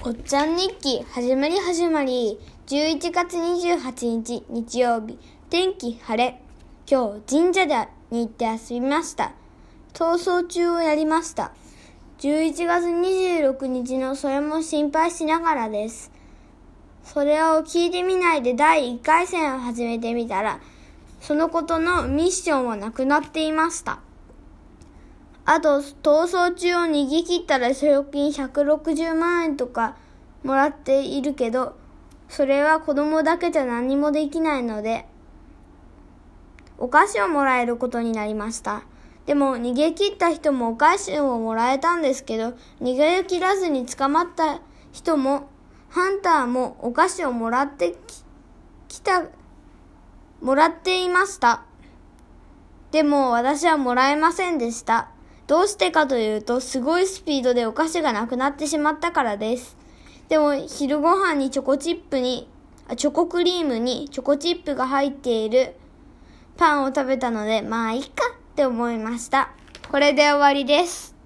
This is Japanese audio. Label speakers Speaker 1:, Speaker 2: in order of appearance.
Speaker 1: おっちゃん日記始まり始まり。11月28日日曜日。天気晴れ。今日神社でに行って遊びました。逃走中をやりました。11月26日のそれも心配しながらです。それを聞いてみないで第1回戦を始めてみたらそのことのミッションはなくなっていました。あと、逃走中を逃げ切ったら賞金160万円とかもらっているけど、それは子供だけじゃ何もできないので、お菓子をもらえることになりました。でも、逃げ切った人もお菓子をもらえたんですけど、逃げ切らずに捕まった人も、ハンターもお菓子をもらってきた、もらっていました。でも、私はもらえませんでした。どうしてかというと、すごいスピードでお菓子がなくなってしまったからです。でも、昼ご飯にチョコチップに、あチョコクリームにチョコチップが入っているパンを食べたので、まあいいかって思いました。これで終わりです。